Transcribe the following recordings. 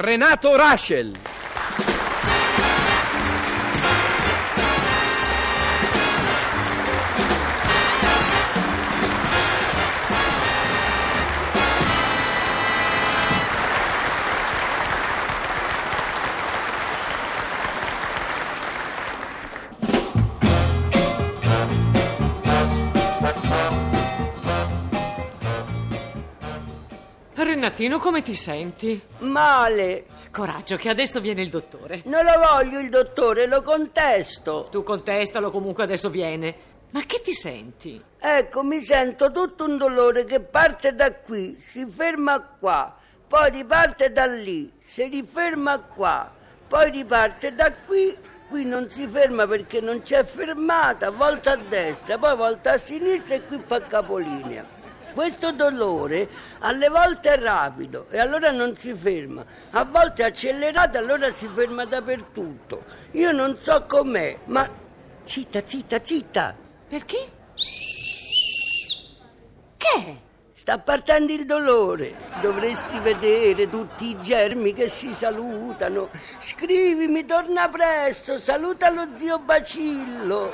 Renato Raschel. Renatino, come ti senti? Male. Coraggio, che adesso viene il dottore. Non lo voglio il dottore, lo contesto. Tu contestalo, comunque adesso viene. Ma che ti senti? Ecco, mi sento tutto un dolore che parte da qui, si ferma qua, poi riparte da lì, si riferma qua, poi riparte da qui, qui non si ferma perché non c'è fermata, volta a destra, poi volta a sinistra e qui fa capolinea. Questo dolore alle volte è rapido e allora non si ferma, a volte è accelerato e allora si ferma dappertutto. Io non so com'è, ma zitta, zitta, zitta. Perché? Che? Sta partendo il dolore. Dovresti vedere tutti i germi che si salutano. Scrivimi, torna presto, saluta lo zio Bacillo.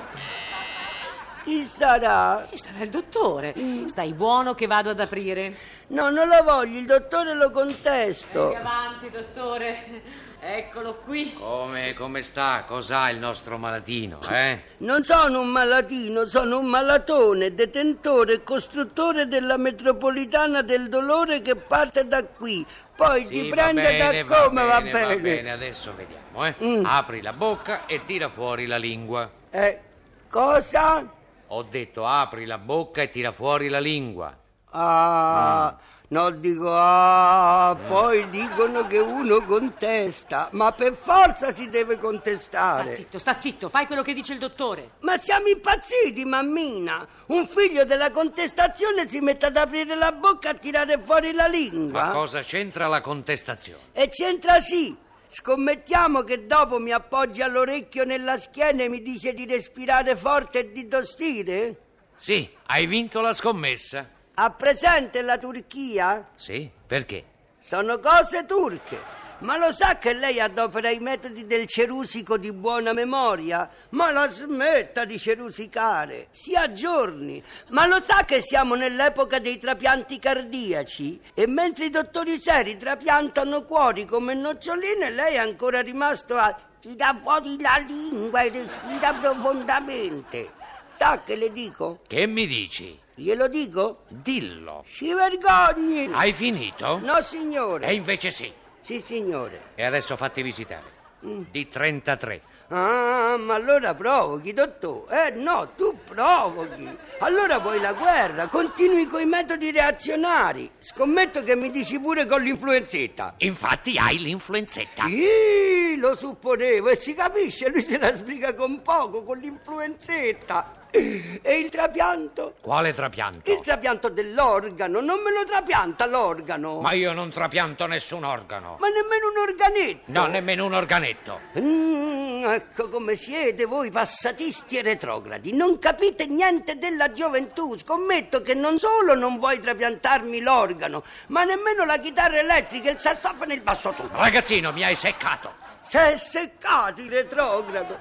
Chi sarà? Eh, Sarà il dottore. Stai buono che vado ad aprire. No, non lo voglio, il dottore lo contesto. Venga avanti, dottore. Eccolo qui. Come, come sta? Cos'ha il nostro malatino, eh? Non sono un malatino, sono un malatone, detentore e costruttore della metropolitana del dolore che parte da qui. Poi Sì, ti va prende bene, da come va bene, bene. Va bene, adesso vediamo, eh. Mm. Apri la bocca e tira fuori la lingua. Eh, cosa? Ho detto apri la bocca e tira fuori la lingua. Ah, no, dico, ah, poi dicono che uno contesta, ma per forza si deve Sta contestare. zitto, sta zitto, fai quello che dice il dottore. Ma siamo impazziti, mammina! Un figlio della contestazione si mette ad aprire la bocca e a tirare fuori la Ma lingua? cosa c'entra la contestazione? E c'entra sì. Scommettiamo che dopo mi appoggi all'orecchio nella schiena e mi dice di respirare forte e di tossire? Sì, hai vinto la scommessa. Ha presente la Turchia? Sì, perché? Sono cose turche. Ma lo sa che lei adopera i metodi del cerusico di buona memoria? Ma la smetta di cerusicare, si aggiorni. Ma lo sa che siamo nell'epoca dei trapianti cardiaci? E mentre i dottori seri trapiantano cuori come noccioline, lei è ancora rimasto a... Tira fuori la lingua e respira profondamente. Sa che le dico? Che mi dici? Glielo dico? Dillo. Si vergogni! Hai finito? No, signore. E invece sì. Sì, signore. E adesso fatti visitare. Di 33. Ah, ma allora provochi, dottore. Eh, no, tu provochi. Allora vuoi la guerra, continui con i metodi reazionari. Scommetto che mi dici pure con l'influenzetta. Infatti hai l'influenzetta. Ih, lo supponevo e si capisce, lui se la sbriga con poco, con l'influenzetta. E il trapianto? Quale Il trapianto? trapianto dell'organo, non me lo trapianta l'organo. Ma io non trapianto nessun organo. Ma nemmeno un organetto. No, nemmeno un organetto. Mm, ecco come siete voi passatisti e retrogradi. Non capite niente della gioventù. Scommetto che non solo non vuoi trapiantarmi l'organo, ma nemmeno la chitarra elettrica, il sassofono e il bassotubo. Ragazzino, mi hai seccato. Sei seccati, retrogrado.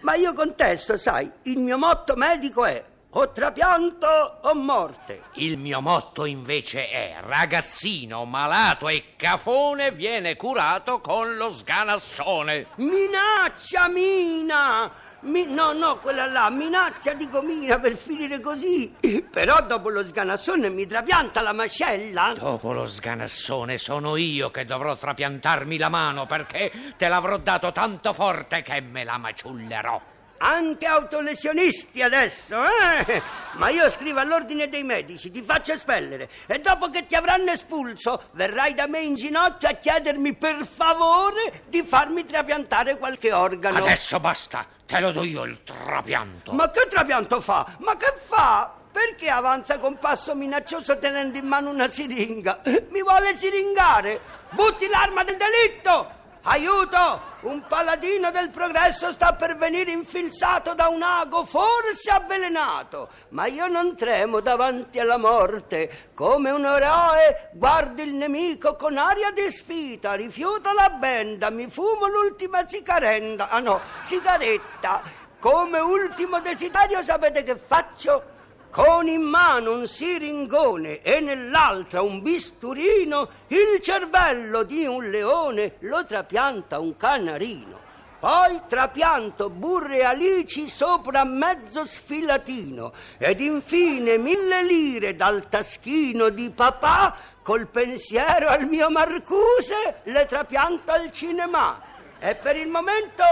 Ma io contesto, sai, il mio motto medico è o trapianto o morte. Il mio motto invece è ragazzino malato e cafone viene curato con lo sganassone. Minaccia, mina! Mi- no, no, quella là, minaccia dico mina per finire così. Però dopo lo sganassone mi trapianta la mascella. Dopo lo sganassone sono io che dovrò trapiantarmi la mano perché te l'avrò dato tanto forte che me la maciullerò. Anche autolesionisti adesso, eh? Ma io scrivo all'ordine dei medici, ti faccio espellere e dopo che ti avranno espulso verrai da me in ginocchio a chiedermi per favore di farmi trapiantare qualche organo. Adesso basta, te lo do io il trapianto. Ma che trapianto fa? Ma che fa? Perché avanza con passo minaccioso tenendo in mano una siringa? Mi vuole siringare? Butti l'arma del delitto! Aiuto! Un paladino del progresso sta per venire infilzato da un ago, forse avvelenato. Ma io non tremo davanti alla morte. Come un eroe guardo il nemico con aria di sfida, rifiuto la benda, mi fumo l'ultima sigarenda. Ah no, sigaretta. Come ultimo desiderio sapete che faccio? Con in mano un siringone e nell'altra un bisturino, il cervello di un leone lo trapianta un canarino. Poi trapianto burre alici sopra mezzo sfilatino ed infine mille lire dal taschino di papà col pensiero al mio Marcuse le trapianto al cinema. E per il momento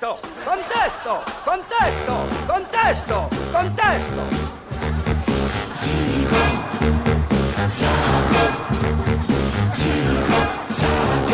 contesto, contesto, contesto, contesto, contesto. Zico, Zago, Zico, Zago.